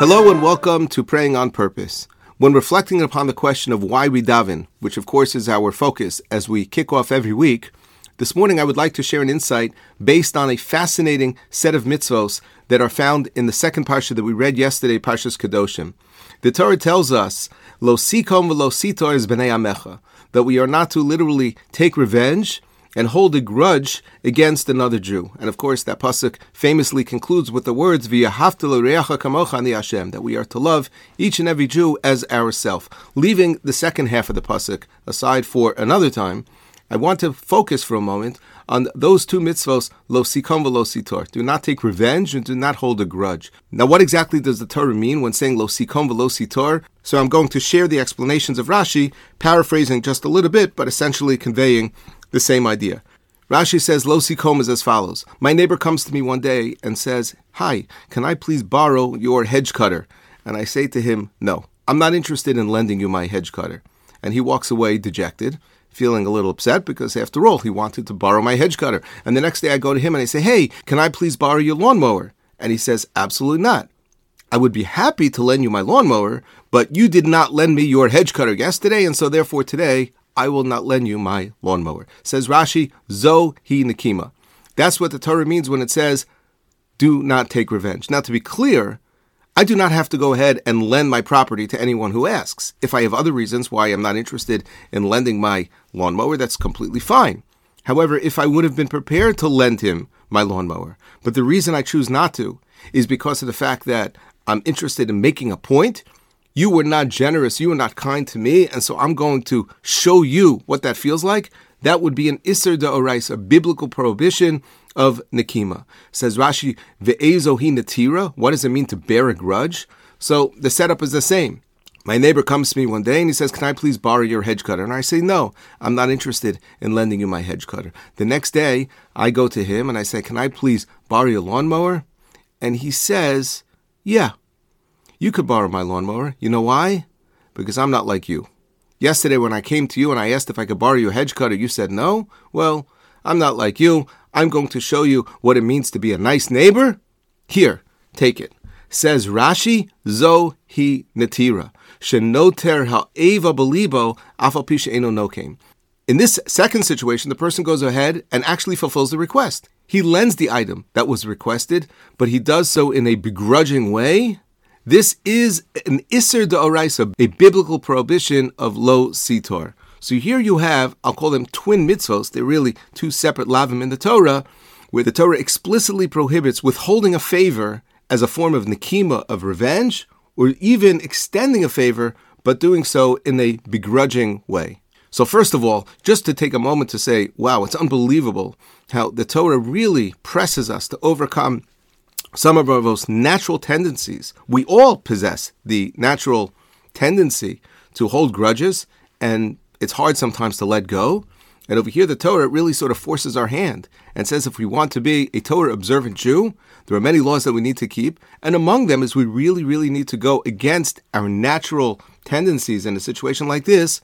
Hello and welcome to Praying on Purpose. When reflecting upon the question of why we daven, which of course is our focus as we kick off every week, this morning I would like to share an insight based on a fascinating set of mitzvos that are found in the second parsha that we read yesterday, Parshas Kedoshim. The Torah tells us, "Lo sikom v'lo sitor is b'nei amecha," that we are not to literally take revenge and hold a grudge against another Jew. And of course, that pasuk famously concludes with the words kamocha Hashem, that we are to love each and every Jew as ourself. Leaving the second half of the pasuk aside for another time, I want to focus for a moment on those two mitzvos, lo sikom v'lo sitor. Do not take revenge and do not hold a grudge. Now, what exactly does the Torah mean when saying lo sikom v'lo sitor? So I'm going to share the explanations of Rashi, paraphrasing just a little bit, but essentially conveying the same idea. Rashi says, Lo sikom is as follows. My neighbor comes to me one day and says, Hi, can I please borrow your hedge cutter? And I say to him, No, I'm not interested in lending you my hedge cutter. And he walks away dejected, feeling a little upset because, after all, he wanted to borrow my hedge cutter. And the next day I go to him and I say, Hey, can I please borrow your lawnmower? And he says, Absolutely not. I would be happy to lend you my lawnmower, but you did not lend me your hedge cutter yesterday, and so therefore today I will not lend you my lawnmower. Says Rashi, Zo hi Nikima. That's what the Torah means when it says, do not take revenge. Now, to be clear, I do not have to go ahead and lend my property to anyone who asks. If I have other reasons why I'm not interested in lending my lawnmower, that's completely fine. However, if I would have been prepared to lend him my lawnmower, but the reason I choose not to is because of the fact that I'm interested in making a point you were not generous, you were not kind to me, and so I'm going to show you what that feels like. That would be an Isser Da'orais, a biblical prohibition of Nikima. Says Rashi, Ve'ezohi Natira. What does it mean to bear a grudge? So the setup is the same. My neighbor comes to me one day and he says, Can I please borrow your hedge cutter? And I say, No, I'm not interested in lending you my hedge cutter. The next day, I go to him and I say, Can I please borrow your lawnmower? And he says, Yeah. You could borrow my lawnmower. You know why? Because I'm not like you. Yesterday, when I came to you and I asked if I could borrow your hedge cutter, you said no. Well, I'm not like you. I'm going to show you what it means to be a nice neighbor. Here, take it. Says Rashi, Zo hi natira. Shenoter ha'eva belibo afal eno nokem. In this second situation, the person goes ahead and actually fulfills the request. He lends the item that was requested, but he does so in a begrudging way this is an Isser Da'oraisa, a biblical prohibition of lo sitor. So here you have, I'll call them twin mitzvos. They're really two separate lavim in the Torah, where the Torah explicitly prohibits withholding a favor as a form of nikima, of revenge, or even extending a favor, but doing so in a begrudging way. So, first of all, just to take a moment to say, wow, it's unbelievable how the Torah really presses us to overcome some of our most natural tendencies. We all possess the natural tendency to hold grudges, and it's hard sometimes to let go. And over here, the Torah really sort of forces our hand and says if we want to be a Torah observant Jew, there are many laws that we need to keep. And among them is we really, really need to go against our natural tendencies in a situation like this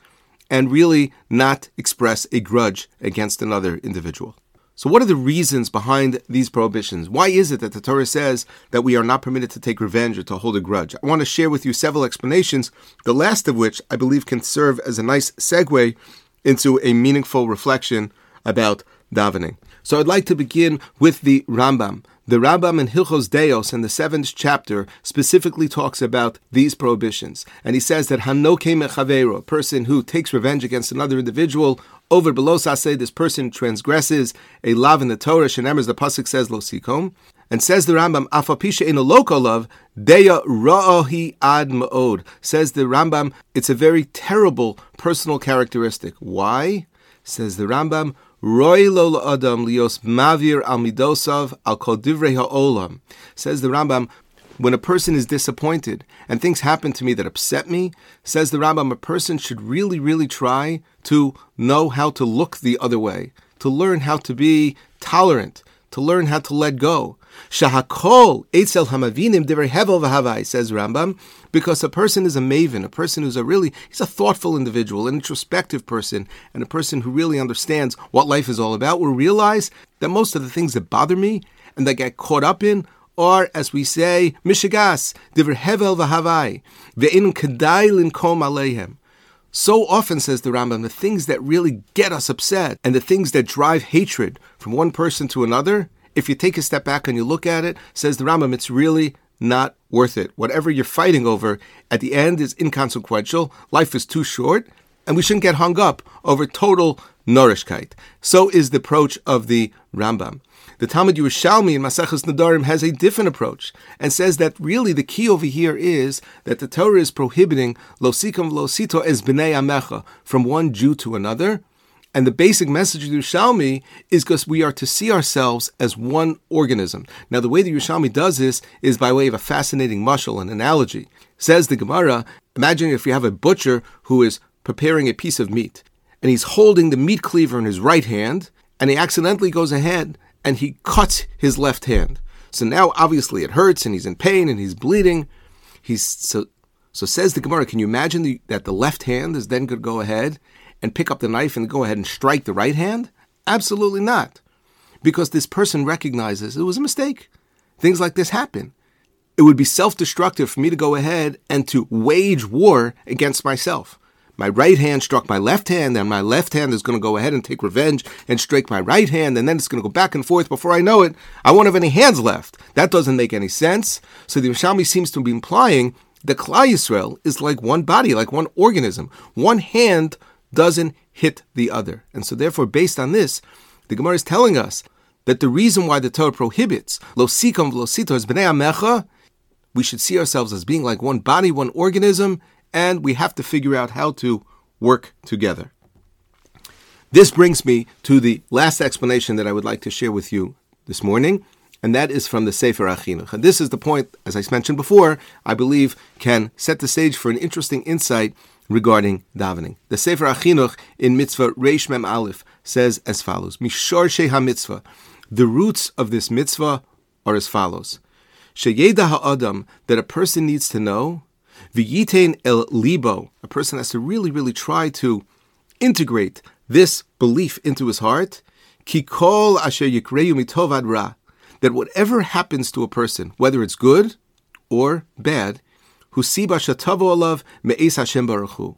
and really not express a grudge against another individual. So, what are the reasons behind these prohibitions? Why is it that the Torah says that we are not permitted to take revenge or to hold a grudge? I want to share with you several explanations, the last of which I believe can serve as a nice segue into a meaningful reflection about davening. So, I'd like to begin with the Rambam. The Rambam in Hilchos Deos in the seventh chapter specifically talks about these prohibitions. And he says that Hanoke Mechavero, a person who takes revenge against another individual, over below sase, this person transgresses a lav in the Torah, Shenemers, the Pasuk says, Lo Sikom. And says the Rambam, Afapisha in a local love, Deya Ra'ohi Ad Ma'od. Says the Rambam, it's a very terrible personal characteristic. Why? Says the Rambam, Roy lo adam lios mavir al midosav al kol divrei ha'olam. Says the Rambam, when a person is disappointed and things happen to me that upset me, says the Rambam, a person should really, really try to know how to look the other way, to learn how to be tolerant, to learn how to let go, Shahakol etzel hamavinim hevel says Rambam, because a person is a maven, a person who's a really, he's a thoughtful individual, an introspective person, and a person who really understands what life is all about, will realize that most of the things that bother me and that get caught up in are, as we say, mishigas, diver hevel v'havai, ve'in kedai linkom aleihem. So often, says the Rambam, the things that really get us upset and the things that drive hatred from one person to another, if you take a step back and you look at it, says the Rambam, it's really not worth it. Whatever you're fighting over at the end is inconsequential. Life is too short, and we shouldn't get hung up over total narishkeit. So is the approach of the Rambam. The Talmud Yerushalmi in Maseches Nedarim has a different approach and says that really the key over here is that the Torah is prohibiting losikam losito es b'nei amecha from one Jew to another. And the basic message of Yerushalmi is because we are to see ourselves as one organism. Now, the way the Yerushalmi does this is by way of a fascinating mushal, an analogy. Says the Gemara, imagine if you have a butcher who is preparing a piece of meat, and he's holding the meat cleaver in his right hand, and he accidentally goes ahead and he cuts his left hand. So now obviously it hurts and he's in pain and he's bleeding. He's so so says the Gemara. Can you imagine the, that the left hand is then going to go ahead and pick up the knife and go ahead and strike the right hand? Absolutely not, because this person recognizes it was a mistake. Things like this happen. It would be self-destructive for me to go ahead and to wage war against myself my right hand struck my left hand, and my left hand is going to go ahead and take revenge and strike my right hand, and then it's going to go back and forth. Before I know it, I won't have any hands left. That doesn't make any sense. So the Yerushalmi seems to be implying that Klal Yisrael is like one body, like one organism. One hand doesn't hit the other. And so therefore, based on this, the Gemara is telling us that the reason why the Torah prohibits lo sikam v'lo is b'nei amecha, we should see ourselves as being like one body, one organism, and we have to figure out how to work together. This brings me to the last explanation that I would like to share with you this morning, and that is from the Sefer Achinuch. And this is the point, as I mentioned before, I believe can set the stage for an interesting insight regarding davening. The Sefer Achinuch in Mitzvah Reish Mem Aleph says as follows: Mishor Sheha Mitzvah. The roots of this mitzvah are as follows: Sheyeda Ha'adam that a person needs to know V'yitain el libo. A person has to really, really try to integrate this belief into his heart. Kikol asher yikreyu mitovad ra. That whatever happens to a person, whether it's good or bad, husiba shatavo alav me'es Hashem baruch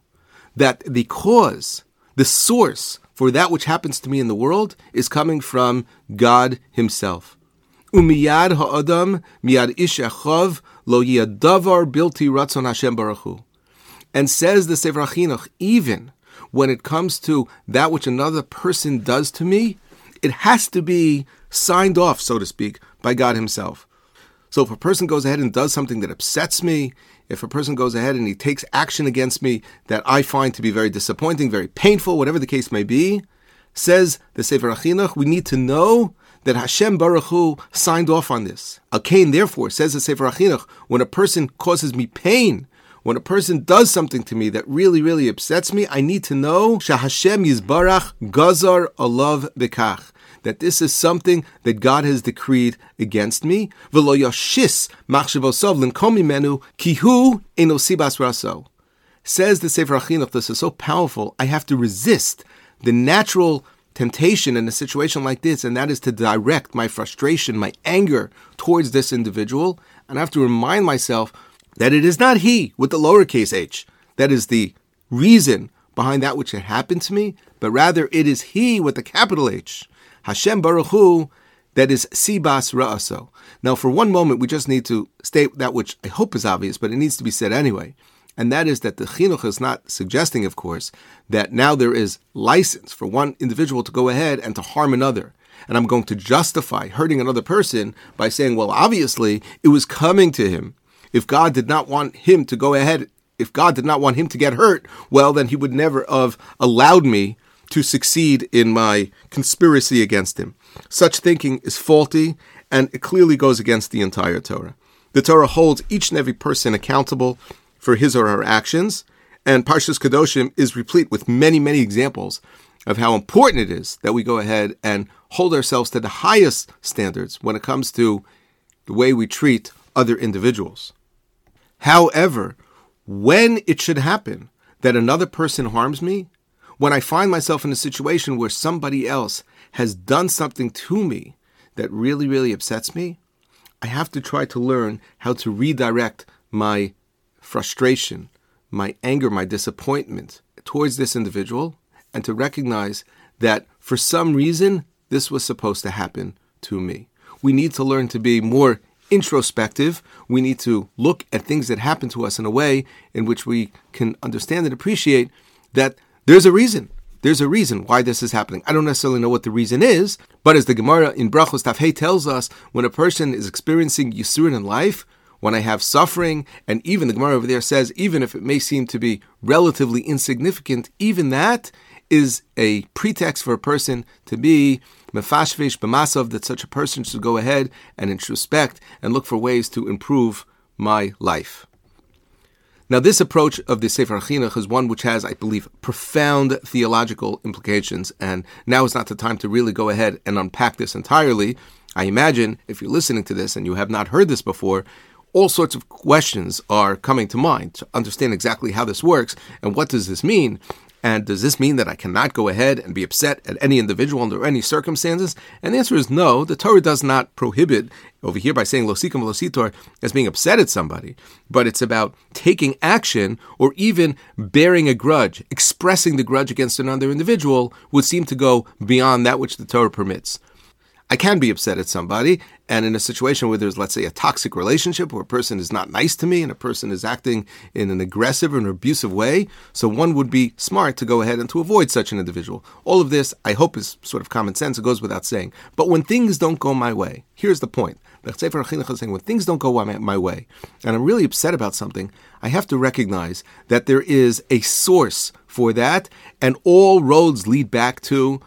That the cause, the source for that which happens to me in the world is coming from God Himself. Umiyad ha'adam miyad ish achov lo yadavar bilti ratzon Hashem baruch And says the Sefer Achinuch, even when it comes to that which another person does to me, it has to be signed off, so to speak, by God Himself. So if a person goes ahead and does something that upsets me, if a person goes ahead and he takes action against me that I find to be very disappointing, very painful, whatever the case may be, says the Sefer Achinuch, we need to know that Hashem Baruch Hu signed off on this. Akain, therefore, says the Sefer Achinuch, when a person causes me pain, when a person does something to me that really, really upsets me, I need to know Shahashem Yizbarach Gazar Alav Bekach. That this is something that God has decreed against me. Raso. Says the Sefer Achinuch, this is so powerful, I have to resist the natural temptation in a situation like this, and that is to direct my frustration, my anger towards this individual. And I have to remind myself that it is not he with the lowercase h that is the reason behind that which had happened to me, but rather it is he with the capital H. Hashem Baruch Hu, that is Sibas Ra'aso. Now, for one moment, we just need to state that which I hope is obvious, but it needs to be said anyway and that is that the chinuch is not suggesting, of course, that now there is license for one individual to go ahead and to harm another. And I'm going to justify hurting another person by saying, well, obviously, it was coming to him. If God did not want him to go ahead, if God did not want him to get hurt, well, then he would never have allowed me to succeed in my conspiracy against him. Such thinking is faulty, and it clearly goes against the entire Torah. The Torah holds each and every person accountable for his or her actions. And Parshas Kedoshim is replete with many, many examples of how important it is that we go ahead and hold ourselves to the highest standards when it comes to the way we treat other individuals. However, when it should happen that another person harms me, when I find myself in a situation where somebody else has done something to me that really, really upsets me, I have to try to learn how to redirect my frustration, my anger, my disappointment towards this individual, and to recognize that for some reason this was supposed to happen to me. We need to learn to be more introspective. We need to look at things that happen to us in a way in which we can understand and appreciate that there's a reason. There's a reason why this is happening. I don't necessarily know what the reason is, but as the Gemara in Brachos Tafhei tells us, when a person is experiencing Yisurin in life, when I have suffering, and even the Gemara over there says, even if it may seem to be relatively insignificant, even that is a pretext for a person to be mefashvesh b'masav, that such a person should go ahead and introspect and look for ways to improve my life. Now, this approach of the Sefer Chinuch is one which has, I believe, profound theological implications, and now is not the time to really go ahead and unpack this entirely. I imagine if you're listening to this and you have not heard this before, all sorts of questions are coming to mind to understand exactly how this works and what does this mean. And does this mean that I cannot go ahead and be upset at any individual under any circumstances? And the answer is no. The Torah does not prohibit over here by saying losikum lositor as being upset at somebody, but it's about taking action or even bearing a grudge, expressing the grudge against another individual would seem to go beyond that which the Torah permits. I can be upset at somebody, and in a situation where there's, let's say, a toxic relationship where a person is not nice to me and a person is acting in an aggressive or an abusive way, so one would be smart to go ahead and to avoid such an individual. All of this, I hope, is sort of common sense. It goes without saying. But when things don't go my way, here's the point. The Sefer is saying, when things don't go my way, and I'm really upset about something, I have to recognize that there is a source for that, and all roads lead back to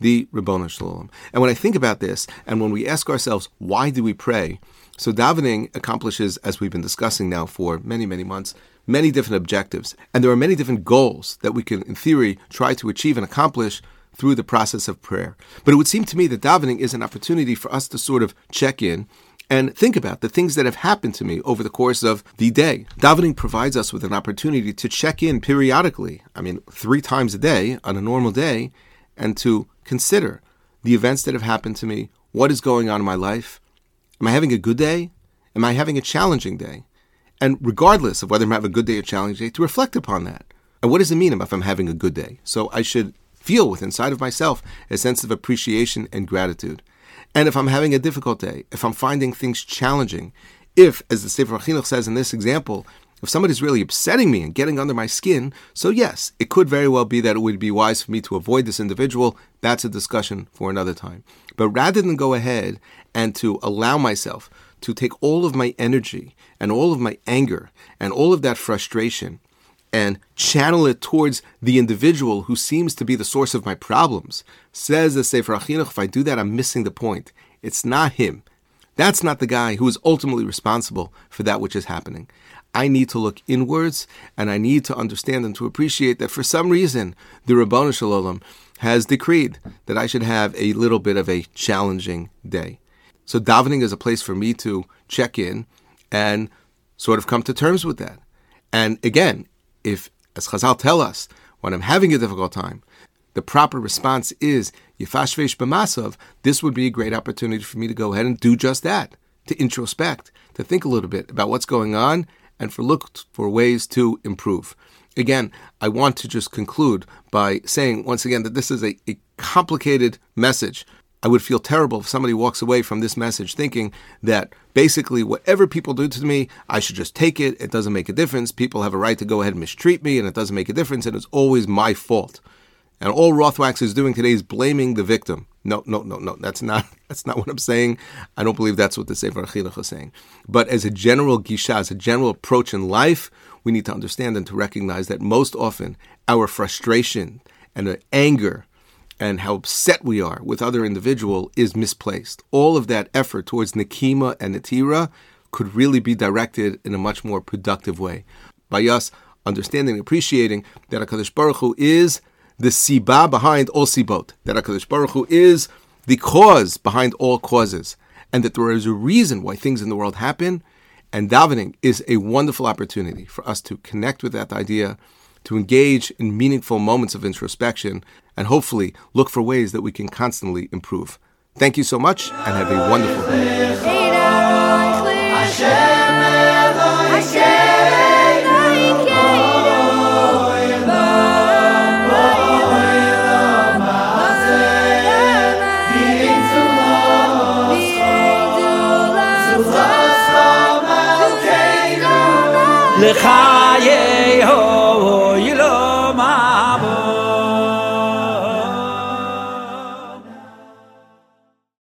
the Ribbono Shel Olam. And when I think about this, and when we ask ourselves, why do we pray? So davening accomplishes, as we've been discussing now for many, many months, many different objectives. And there are many different goals that we can, in theory, try to achieve and accomplish through the process of prayer. But it would seem to me that davening is an opportunity for us to sort of check in and think about the things that have happened to me over the course of the day. Davening provides us with an opportunity to check in periodically, I mean, three times a day on a normal day, and to consider the events that have happened to me, what is going on in my life. Am I having a good day? Am I having a challenging day? And regardless of whether I'm having a good day or challenging day, to reflect upon that. And what does it mean if I'm having a good day? So I should feel with inside of myself a sense of appreciation and gratitude. And if I'm having a difficult day, if I'm finding things challenging, if, as the Sefer Chinuch says in this example, if somebody's really upsetting me and getting under my skin, so yes, it could very well be that it would be wise for me to avoid this individual. That's a discussion for another time. But rather than go ahead and to allow myself to take all of my energy and all of my anger and all of that frustration and channel it towards the individual who seems to be the source of my problems, says the Sefer Chinuch, if I do that, I'm missing the point. It's not him. That's not the guy who is ultimately responsible for that which is happening. I need to look inwards and I need to understand and to appreciate that for some reason the Rabbanu Shalom has decreed that I should have a little bit of a challenging day. So davening is a place for me to check in and sort of come to terms with that. And again, if, as Chazal tell us, when I'm having a difficult time, the proper response is Yifashvesh b'masav, this would be a great opportunity for me to go ahead and do just that, to introspect, to think a little bit about what's going on and for look for ways to improve. Again, I want to just conclude by saying once again that this is a, a complicated message. I would feel terrible if somebody walks away from this message thinking that basically whatever people do to me, I should just take it. It doesn't make a difference. People have a right to go ahead and mistreat me, and it doesn't make a difference, and it's always my fault. And all Rothwachs is doing today is blaming the victim. No, no, no, no. That's not that's not what I'm saying. I don't believe that's what the Sefer Chinuch is saying. But as a general gisha, as a general approach in life, we need to understand and to recognize that most often our frustration and anger and how upset we are with other individual is misplaced. All of that effort towards nikima and natira could really be directed in a much more productive way by us understanding and appreciating that HaKadosh Baruch Hu is the siba behind all sibot, that HaKadosh Baruch Hu is the cause behind all causes, and that there is a reason why things in the world happen. And davening is a wonderful opportunity for us to connect with that idea, to engage in meaningful moments of introspection, and hopefully look for ways that we can constantly improve. Thank you so much and have a wonderful day. לך